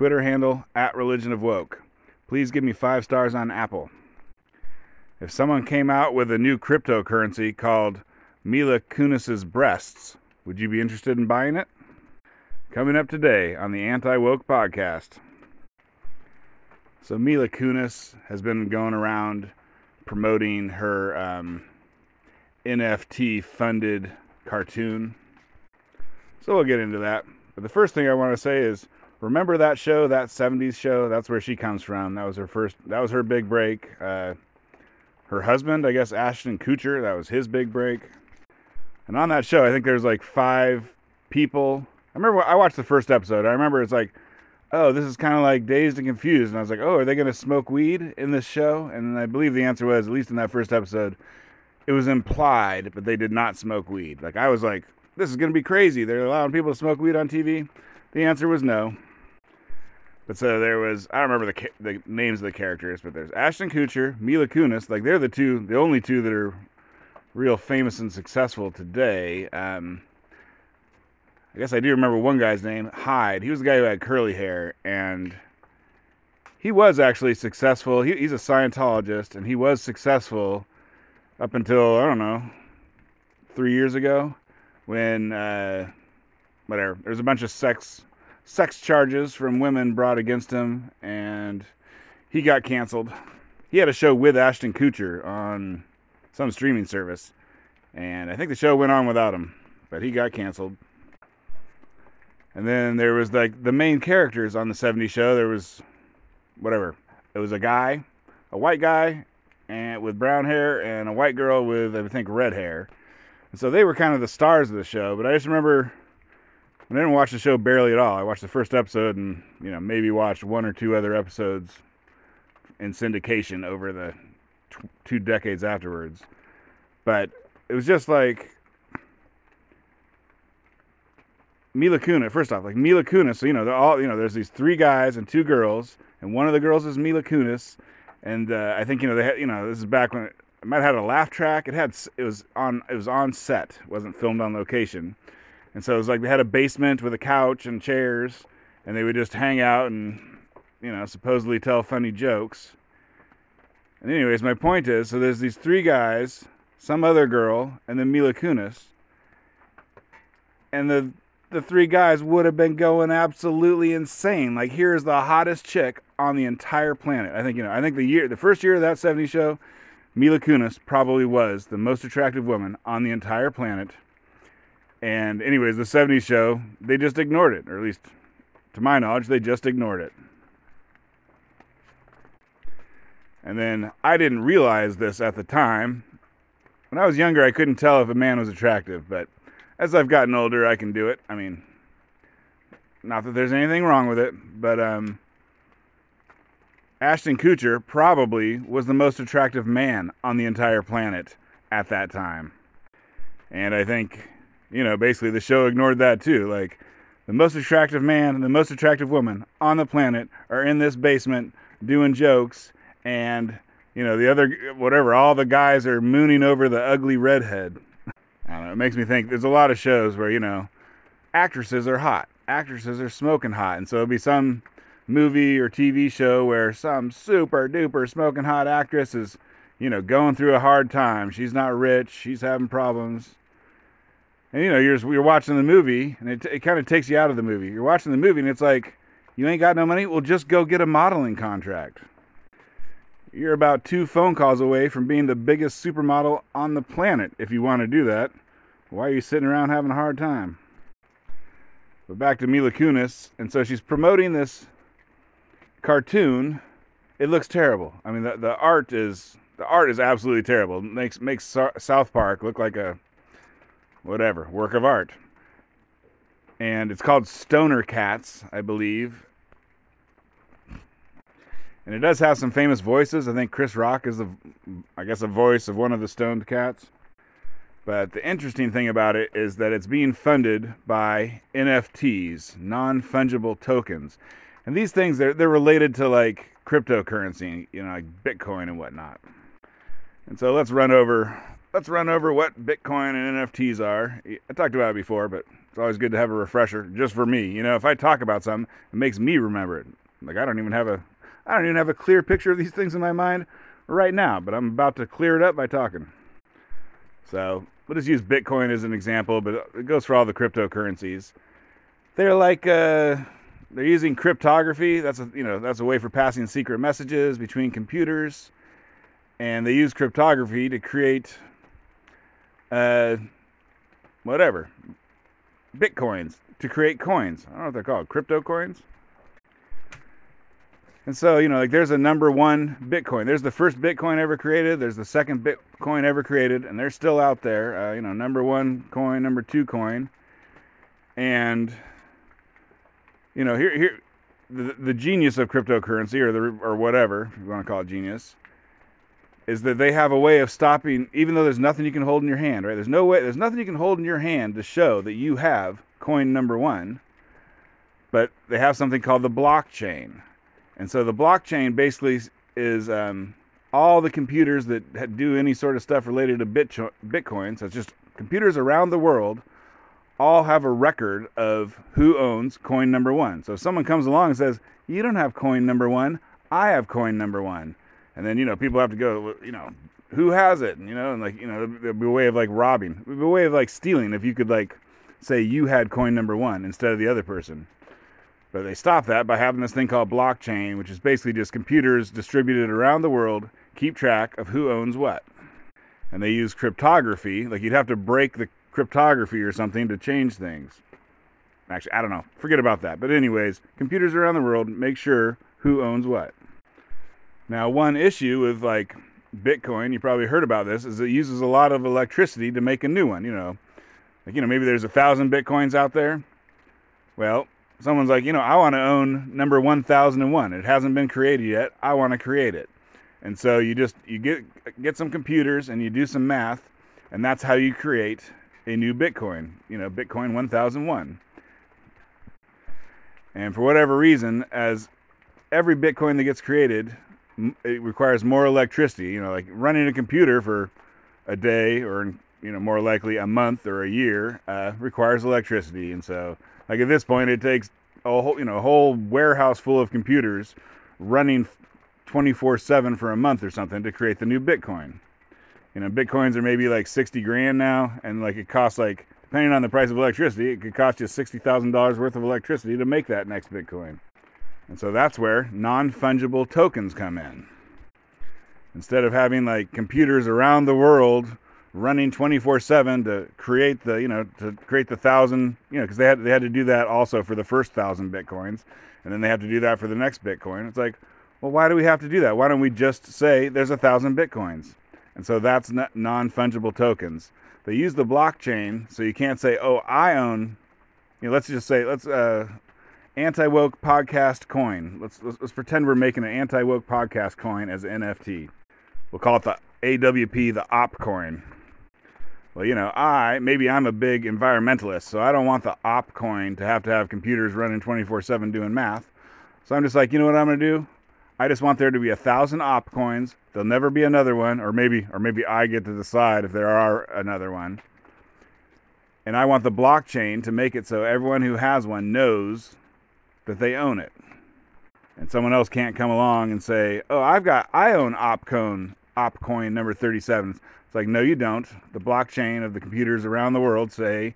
Twitter handle at Religion of Woke. Please give me five stars on Apple. If someone came out with a new cryptocurrency called Mila Kunis's breasts, would you be interested in buying it? Coming up today on the Anti Woke Podcast. So Mila Kunis has been going around promoting her um, NFT funded cartoon. So we'll get into that. But the first thing I want to say is remember that show, that 70s show? That's where she comes from. That was her first, that was her big break. Uh, her husband, I guess Ashton Kutcher, that was his big break. And on that show, I think there's like five people. I remember I watched the first episode. I remember it's like, oh, this is kind of like dazed and confused. And I was like, oh, are they going to smoke weed in this show? And I believe the answer was, at least in that first episode, it was implied, but they did not smoke weed. Like I was like, this is going to be crazy. They're allowing people to smoke weed on TV. The answer was no. But so there was, I don't remember the the names of the characters, but there's Ashton Kutcher, Mila Kunis. Like they're the two, the only two that are real famous and successful today. Um, I guess I do remember one guy's name, Hyde. He was the guy who had curly hair, and he was actually successful. He, he's a Scientologist, and he was successful up until I don't know three years ago when uh, whatever there's a bunch of sex sex charges from women brought against him, and he got canceled. He had a show with Ashton Kutcher on some streaming service, and I think the show went on without him, but he got canceled. And then there was like the main characters on the 70s show. There was whatever. It was a guy, a white guy, and with brown hair, and a white girl with I think red hair. And so they were kind of the stars of the show. But I just remember I didn't watch the show barely at all. I watched the first episode and you know maybe watched one or two other episodes in syndication over the t- two decades afterwards. But it was just like Mila Kunis. First off, like Mila Kunis. So you know, they're all you know. There's these three guys and two girls, and one of the girls is Mila Kunis. And uh, I think you know they had you know this is back when it, might have had a laugh track. It had it was on it was on set. It wasn't filmed on location. And so it was like they had a basement with a couch and chairs, and they would just hang out and you know supposedly tell funny jokes. And anyways, my point is, so there's these three guys, some other girl, and then Mila Kunis. And the the three guys would have been going absolutely insane. Like here's the hottest chick on the entire planet. I think you know. I think the year, the first year of that 70 show, Mila Kunis probably was the most attractive woman on the entire planet. And anyways, the '70s show, they just ignored it, or at least, to my knowledge, they just ignored it. And then I didn't realize this at the time. When I was younger, I couldn't tell if a man was attractive, but as I've gotten older, I can do it. I mean, not that there's anything wrong with it, but um, Ashton Kutcher probably was the most attractive man on the entire planet at that time. And I think, you know, basically the show ignored that too. Like, the most attractive man and the most attractive woman on the planet are in this basement doing jokes, and, you know, the other, whatever, all the guys are mooning over the ugly redhead. I don't know. It makes me think there's a lot of shows where, you know, actresses are hot. Actresses are smoking hot. And so it'll be some movie or TV show where some super duper smoking hot actress is, you know, going through a hard time. She's not rich. She's having problems. And, you know, you're, you're watching the movie and it, it kind of takes you out of the movie. You're watching the movie and it's like, you ain't got no money? Well, just go get a modeling contract. You're about two phone calls away from being the biggest supermodel on the planet if you want to do that. Why are you sitting around having a hard time? But back to Mila Kunis, and so she's promoting this cartoon. It looks terrible. I mean, the, the art is the art is absolutely terrible. It makes makes South Park look like a whatever work of art. And it's called Stoner Cats, I believe. And it does have some famous voices. I think Chris Rock is the, I guess, a voice of one of the stoned cats. But the interesting thing about it is that it's being funded by NFTs, non fungible tokens. And these things, they're, they're related to like cryptocurrency, you know, like Bitcoin and whatnot. And so let's run over let's run over what Bitcoin and NFTs are. I talked about it before, but It's always good to have a refresher, just for me. You know, if I talk about something, it makes me remember it. Like I don't even have a, I don't even have a clear picture of these things in my mind right now, but I'm about to clear it up by talking. So we'll just use Bitcoin as an example, but it goes for all the cryptocurrencies. They're like uh, they're using cryptography. That's a you know that's a way for passing secret messages between computers, and they use cryptography to create uh, whatever bitcoins to create coins. I don't know what they're called, crypto coins. And so, you know, like there's a number one Bitcoin. There's the first Bitcoin ever created. There's the second Bitcoin ever created, and they're still out there. Uh, you know, number one coin, number two coin, and you know, here, here, the, the genius of cryptocurrency, or the or whatever you want to call it genius, is that they have a way of stopping. Even though there's nothing you can hold in your hand, right? There's no way. There's nothing you can hold in your hand to show that you have coin number one. But they have something called the blockchain and so the blockchain basically is um, all the computers that do any sort of stuff related to Bitcoin. So it's just computers around the world all have a record of who owns coin number one. So if someone comes along and says, You don't have coin number one, I have coin number one. And then, you know, people have to go, you know, who has it? And, you know, and like, you know, there'd be a way of like robbing, it'd be a way of like stealing if you could like say you had coin number one instead of the other person. But they stop that by having this thing called blockchain, which is basically just computers distributed around the world keep track of who owns what. And they use cryptography, like you'd have to break the cryptography or something to change things. Actually, I don't know. Forget about that. But, anyways, computers around the world make sure who owns what. Now, one issue with like Bitcoin, you probably heard about this, is it uses a lot of electricity to make a new one. You know, like, you know, maybe there's a thousand Bitcoins out there. Well, someone's like, you know, I want to own number 1001. It hasn't been created yet. I want to create it. And so you just you get get some computers and you do some math and that's how you create a new Bitcoin, you know, Bitcoin 1001. And for whatever reason, as every Bitcoin that gets created, it requires more electricity, you know, like running a computer for a day or you know, more likely a month or a year, uh, requires electricity. And so like at this point, it takes a whole, you know, a whole warehouse full of computers running 24/7 for a month or something to create the new Bitcoin. You know, Bitcoins are maybe like 60 grand now, and like it costs like, depending on the price of electricity, it could cost you $60,000 worth of electricity to make that next Bitcoin. And so that's where non fungible tokens come in. Instead of having like computers around the world running 24/7 to create the you know to create the thousand you know because they had they had to do that also for the first thousand bitcoins and then they have to do that for the next bitcoin. It's like well why do we have to do that? Why don't we just say there's a thousand bitcoins? And so that's non-fungible tokens. They use the blockchain so you can't say oh i own you know let's just say let's uh anti-woke podcast coin let's, let's let's pretend we're making an anti-woke podcast coin as an nft we'll call it the awp the op coin well, you know, I maybe I'm a big environmentalist, so I don't want the op coin to have to have computers running 24/7 doing math. So I'm just like, you know what I'm gonna do? I just want there to be a thousand op coins. There'll never be another one, or maybe, or maybe I get to decide if there are another one. And I want the blockchain to make it so everyone who has one knows they own it, and someone else can't come along and say, "Oh, I've got, I own OpCoin, OpCoin number 37." It's like, no, you don't. The blockchain of the computers around the world say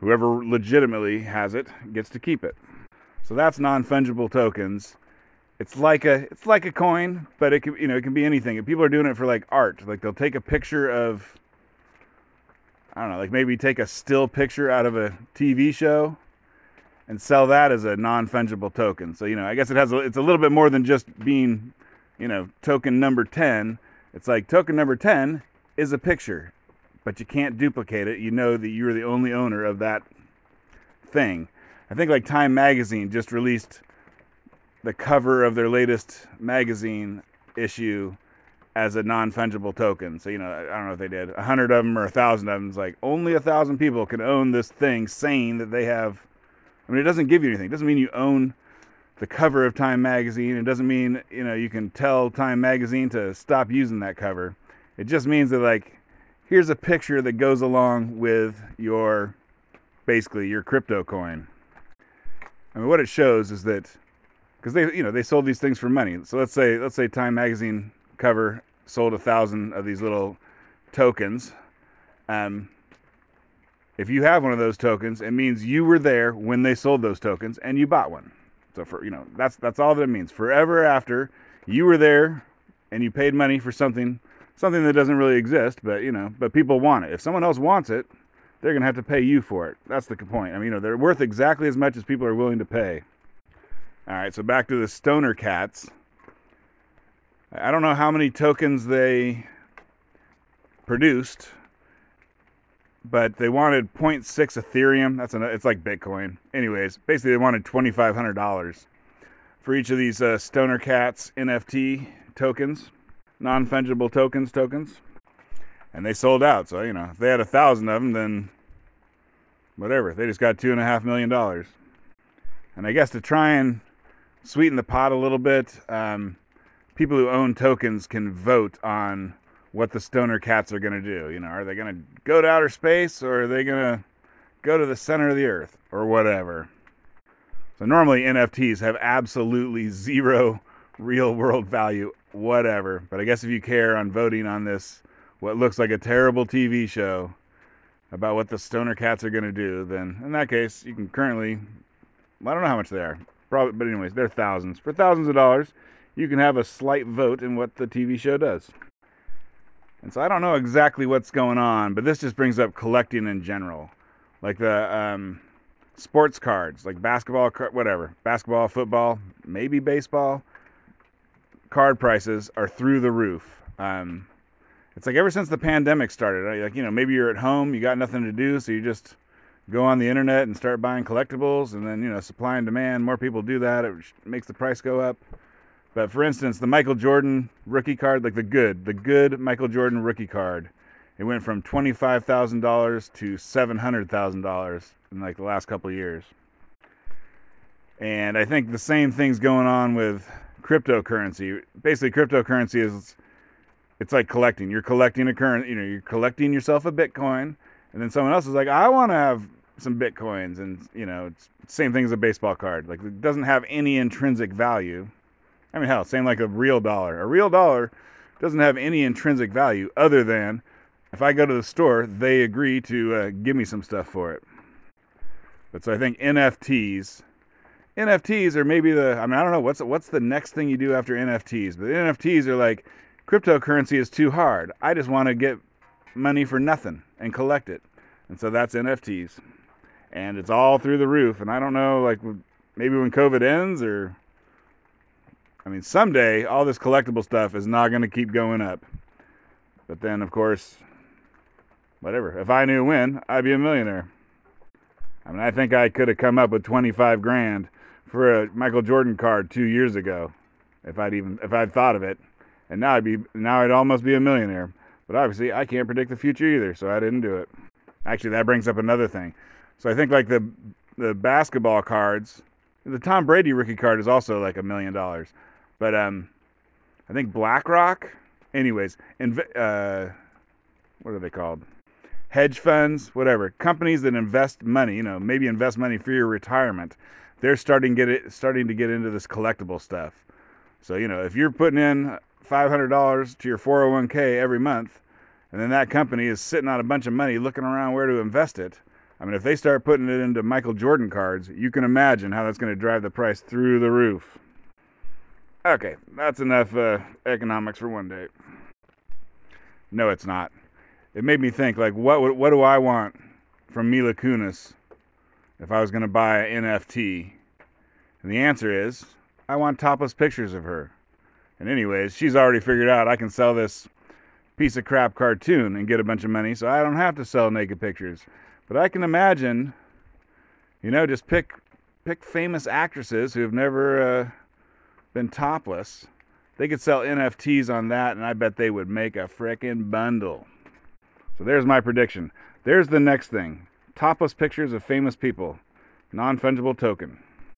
whoever legitimately has it gets to keep it. So that's non-fungible tokens. It's like a it's like a coin, but it can you know it can be anything. people are doing it for like art. Like they'll take a picture of I don't know, like maybe take a still picture out of a TV show and sell that as a non-fungible token. So you know, I guess it has a, it's a little bit more than just being you know token number 10. It's like token number 10 is a picture, but you can't duplicate it. You know that you're the only owner of that thing. I think like Time Magazine just released the cover of their latest magazine issue as a non-fungible token. So you know, I don't know if they did a hundred of them or a thousand of them. It's like only a thousand people can own this thing, saying that they have. I mean, it doesn't give you anything. It doesn't mean you own the cover of Time Magazine. It doesn't mean you know you can tell Time Magazine to stop using that cover. It just means that like here's a picture that goes along with your basically your crypto coin. I mean, what it shows is that because they, you know, they sold these things for money. So let's say, let's say Time Magazine cover sold a thousand of these little tokens. Um, if you have one of those tokens, it means you were there when they sold those tokens and you bought one. So for you know, that's that's all that it means. Forever after you were there and you paid money for something something that doesn't really exist, but you know, but people want it. If someone else wants it, they're going to have to pay you for it. That's the point. I mean, you know, they're worth exactly as much as people are willing to pay. All right, so back to the stoner cats. I don't know how many tokens they produced, but they wanted 0.6 Ethereum. That's an, it's like Bitcoin. Anyways, basically they wanted $2,500 for each of these uh, stoner cats NFT tokens, non-fungible tokens tokens and they sold out. So you know, if they had a thousand of them, then whatever. They just got two and a half million dollars. And I guess to try and sweeten the pot a little bit, um, people who own tokens can vote on what the stoner cats are going to do. You know, are they going to go to outer space or are they going to go to the center of the earth or whatever? So normally NFTs have absolutely zero real world value, whatever. But I guess if you care on voting on this what looks like a terrible TV show about what the stoner cats are going to do, then in that case, you can currently, I don't know how much they are, probably, but anyways, they're thousands. For thousands of dollars, you can have a slight vote in what the TV show does. And so I don't know exactly what's going on, but this just brings up collecting in general, like the um, sports cards, like basketball, whatever, basketball, football, maybe baseball. Card prices are through the roof. Um, it's like ever since the pandemic started, like you know, maybe you're at home, you got nothing to do, so you just go on the internet and start buying collectibles, and then you know, supply and demand, more people do that, it makes the price go up. But for instance, the Michael Jordan rookie card, like the good, the good Michael Jordan rookie card, it went from twenty-five thousand dollars to seven hundred thousand dollars in like the last couple years. And I think the same thing's going on with cryptocurrency. Basically, cryptocurrency is it's like collecting. You're collecting a current, you know, you're collecting yourself a Bitcoin, and then someone else is like, I want to have some Bitcoins, and you know, it's same thing as a baseball card. Like it doesn't have any intrinsic value. I mean, hell, same like a real dollar. A real dollar doesn't have any intrinsic value other than if I go to the store, they agree to uh, give me some stuff for it. But so I think NFTs, NFTs are maybe the. I mean, I don't know what's what's the next thing you do after NFTs, but NFTs are like cryptocurrency is too hard. I just want to get money for nothing and collect it. And so that's NFTs. And it's all through the roof. And I don't know, like, maybe when COVID ends or. I mean, someday all this collectible stuff is not going to keep going up. But then, of course, whatever. If I knew when, I'd be a millionaire. I mean, I think I could have come up with 25 grand for a Michael Jordan card two years ago, if I'd even if I'd thought of it and now I'd be now I'd almost be a millionaire. But obviously, I can't predict the future either, so I didn't do it. Actually, that brings up another thing. So I think like the the basketball cards, the Tom Brady rookie card is also like a million dollars. But um, I think BlackRock, anyways, inv- uh, what are they called? Hedge funds, whatever, companies that invest money, you know, maybe invest money for your retirement. They're starting get it starting to get into this collectible stuff. So you know, if you're putting in $500 to your 401k every month, and then that company is sitting on a bunch of money looking around where to invest it. I mean, if they start putting it into Michael Jordan cards, you can imagine how that's going to drive the price through the roof. Okay, that's enough uh, economics for one day. No, it's not. It made me think, like, what what do I want from Mila Kunis if I was going to buy an NFT? And the answer is, I want topless pictures of her. And anyways, she's already figured out I can sell this piece of crap cartoon and get a bunch of money, so I don't have to sell naked pictures. But I can imagine, you know, just pick pick famous actresses who have never uh, been topless. They could sell NFTs on that, and I bet they would make a frickin' bundle. So there's my prediction. There's the next thing topless pictures of famous people, non fungible token.